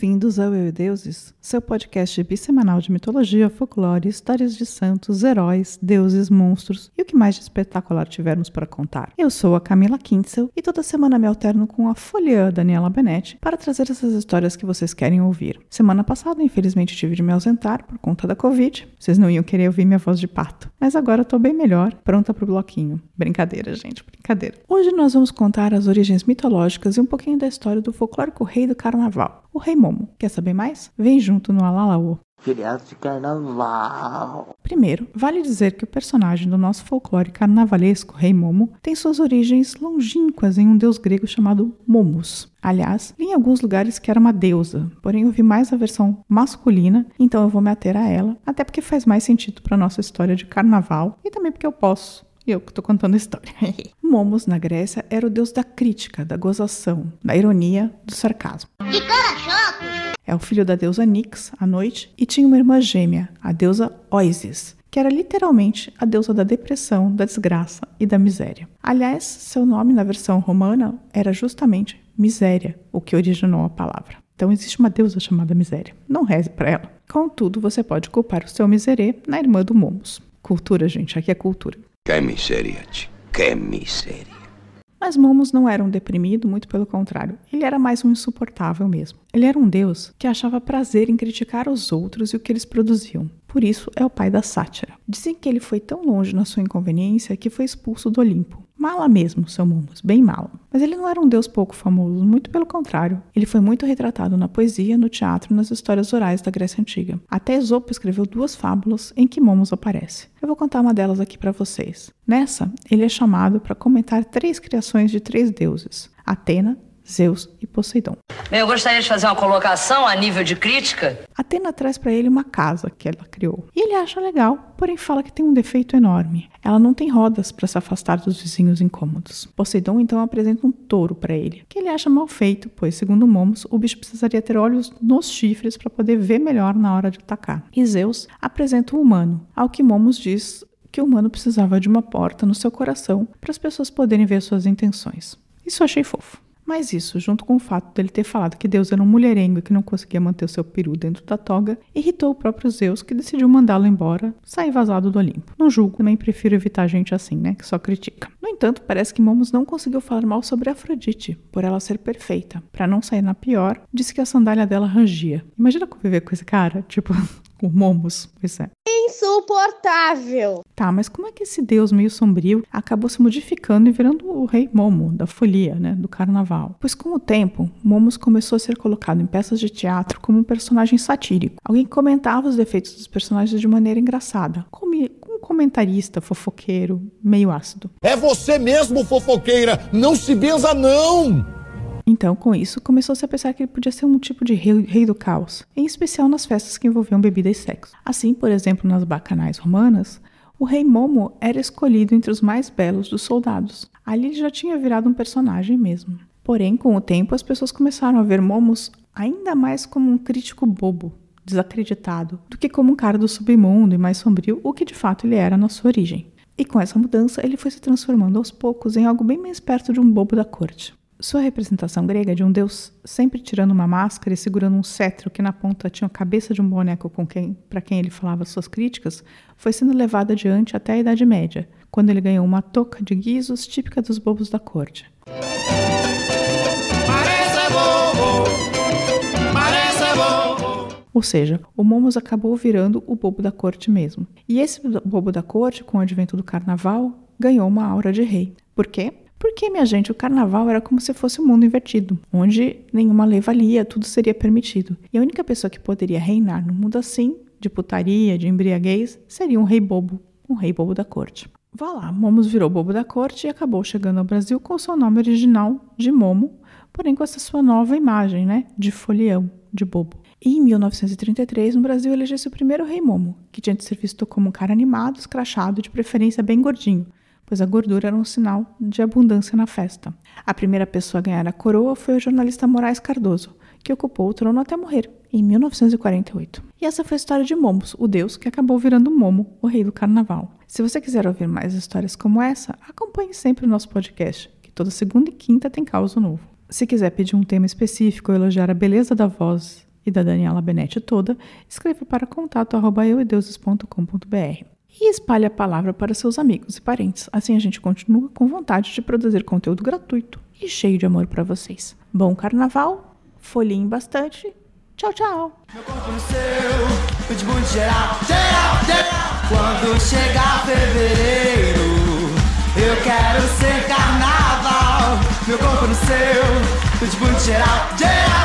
Bem-vindos ao Eu e Deuses, seu podcast bissemanal de mitologia, folclore, histórias de santos, heróis, deuses, monstros e o que mais de espetacular tivermos para contar. Eu sou a Camila Kintzel e toda semana me alterno com a folha Daniela Benetti para trazer essas histórias que vocês querem ouvir. Semana passada, infelizmente, tive de me ausentar por conta da Covid. Vocês não iam querer ouvir minha voz de pato. Mas agora tô bem melhor, pronta pro bloquinho. Brincadeira, gente, brincadeira. Hoje nós vamos contar as origens mitológicas e um pouquinho da história do folclórico rei do carnaval, o Rei Momo. Quer saber mais? Vem junto no Alalaô. Feriado de carnaval. Primeiro, vale dizer que o personagem do nosso folclore carnavalesco, Rei Momo, tem suas origens longínquas em um deus grego chamado Momus. Aliás, li em alguns lugares que era uma deusa, porém eu vi mais a versão masculina, então eu vou me ater a ela, até porque faz mais sentido para nossa história de carnaval e também porque eu posso. Eu que estou contando a história. Momus, na Grécia, era o deus da crítica, da gozação, da ironia, do sarcasmo. É o filho da deusa Nix, à noite, e tinha uma irmã gêmea, a deusa Oisis, que era literalmente a deusa da depressão, da desgraça e da miséria. Aliás, seu nome na versão romana era justamente Miséria, o que originou a palavra. Então existe uma deusa chamada Miséria. Não reze para ela. Contudo, você pode culpar o seu miserê na irmã do Momus. Cultura, gente, aqui é cultura. Que miséria, que miséria. Mas Momus não era um deprimido, muito pelo contrário. Ele era mais um insuportável mesmo. Ele era um deus que achava prazer em criticar os outros e o que eles produziam. Por isso é o pai da sátira. Dizem que ele foi tão longe na sua inconveniência que foi expulso do Olimpo. Mala mesmo, seu Momus, bem mala. Mas ele não era um deus pouco famoso, muito pelo contrário. Ele foi muito retratado na poesia, no teatro e nas histórias orais da Grécia Antiga. Até Esopo escreveu duas fábulas em que Momus aparece. Eu vou contar uma delas aqui para vocês. Nessa, ele é chamado para comentar três criações de três deuses: Atena, Zeus e Poseidon. Bem, eu gostaria de fazer uma colocação a nível de crítica. Atena traz para ele uma casa que ela criou. E ele acha legal, porém fala que tem um defeito enorme. Ela não tem rodas para se afastar dos vizinhos incômodos. Poseidon então apresenta um touro para ele, que ele acha mal feito, pois, segundo Momus, o bicho precisaria ter olhos nos chifres para poder ver melhor na hora de atacar. E Zeus apresenta um humano, ao que Momus diz que o humano precisava de uma porta no seu coração para as pessoas poderem ver suas intenções. Isso eu achei fofo. Mas isso, junto com o fato dele ter falado que Deus era um mulherengo e que não conseguia manter o seu peru dentro da toga, irritou o próprio Zeus, que decidiu mandá-lo embora, sair vazado do Olimpo. Não julgo, também prefiro evitar gente assim, né, que só critica. No entanto, parece que Momus não conseguiu falar mal sobre Afrodite, por ela ser perfeita. Para não sair na pior, disse que a sandália dela rangia. Imagina conviver com esse cara, tipo, com Momus, pois é. Insuportável! Tá, mas como é que esse deus meio sombrio acabou se modificando e virando o rei Momo, da folia, né, do carnaval? Pois com o tempo, Momus começou a ser colocado em peças de teatro como um personagem satírico, alguém que comentava os defeitos dos personagens de maneira engraçada, como um comentarista fofoqueiro, meio ácido. É você mesmo, fofoqueira! Não se benza, não! Então, com isso, começou-se a pensar que ele podia ser um tipo de rei, rei, do caos, em especial nas festas que envolviam bebida e sexo. Assim, por exemplo, nas bacanais romanas, o rei Momo era escolhido entre os mais belos dos soldados. Ali ele já tinha virado um personagem mesmo. Porém, com o tempo, as pessoas começaram a ver Momos ainda mais como um crítico bobo, desacreditado, do que como um cara do submundo e mais sombrio, o que de fato ele era na sua origem. E com essa mudança, ele foi se transformando aos poucos em algo bem mais perto de um bobo da corte. Sua representação grega de um deus sempre tirando uma máscara e segurando um cetro que na ponta tinha a cabeça de um boneco com quem, para quem ele falava suas críticas, foi sendo levada adiante até a Idade Média, quando ele ganhou uma touca de guizos típica dos bobos da corte. Ou seja, o Momus acabou virando o bobo da corte mesmo. E esse bobo da corte, com o advento do carnaval, ganhou uma aura de rei. Por quê? Porque, minha gente, o carnaval era como se fosse um mundo invertido, onde nenhuma lei valia, tudo seria permitido. E a única pessoa que poderia reinar num mundo assim, de putaria, de embriaguez, seria um rei bobo, um rei bobo da corte. Vá lá, Momus virou bobo da corte e acabou chegando ao Brasil com o seu nome original de Momo, porém com essa sua nova imagem, né, de folião, de bobo. E em 1933, no Brasil, elegeu-se o primeiro rei Momo, que tinha de ser visto como um cara animado, escrachado, de preferência bem gordinho, pois a gordura era um sinal de abundância na festa. A primeira pessoa a ganhar a coroa foi o jornalista Moraes Cardoso, que ocupou o trono até morrer, em 1948. E essa foi a história de Momos, o deus que acabou virando Momo, o rei do carnaval. Se você quiser ouvir mais histórias como essa, acompanhe sempre o nosso podcast, que toda segunda e quinta tem caos novo. Se quiser pedir um tema específico ou elogiar a beleza da voz e da Daniela Benetti toda, escreva para contato arroba euedeuses.com.br e espalhe a palavra para seus amigos e parentes. Assim a gente continua com vontade de produzir conteúdo gratuito e cheio de amor para vocês. Bom carnaval, folhem bastante. Tchau, tchau. Meu corpo no seu, de muito geral, geral, geral. Quando chegar fevereiro, eu quero ser carnaval. Meu corpo no seu, de muito geral, geral.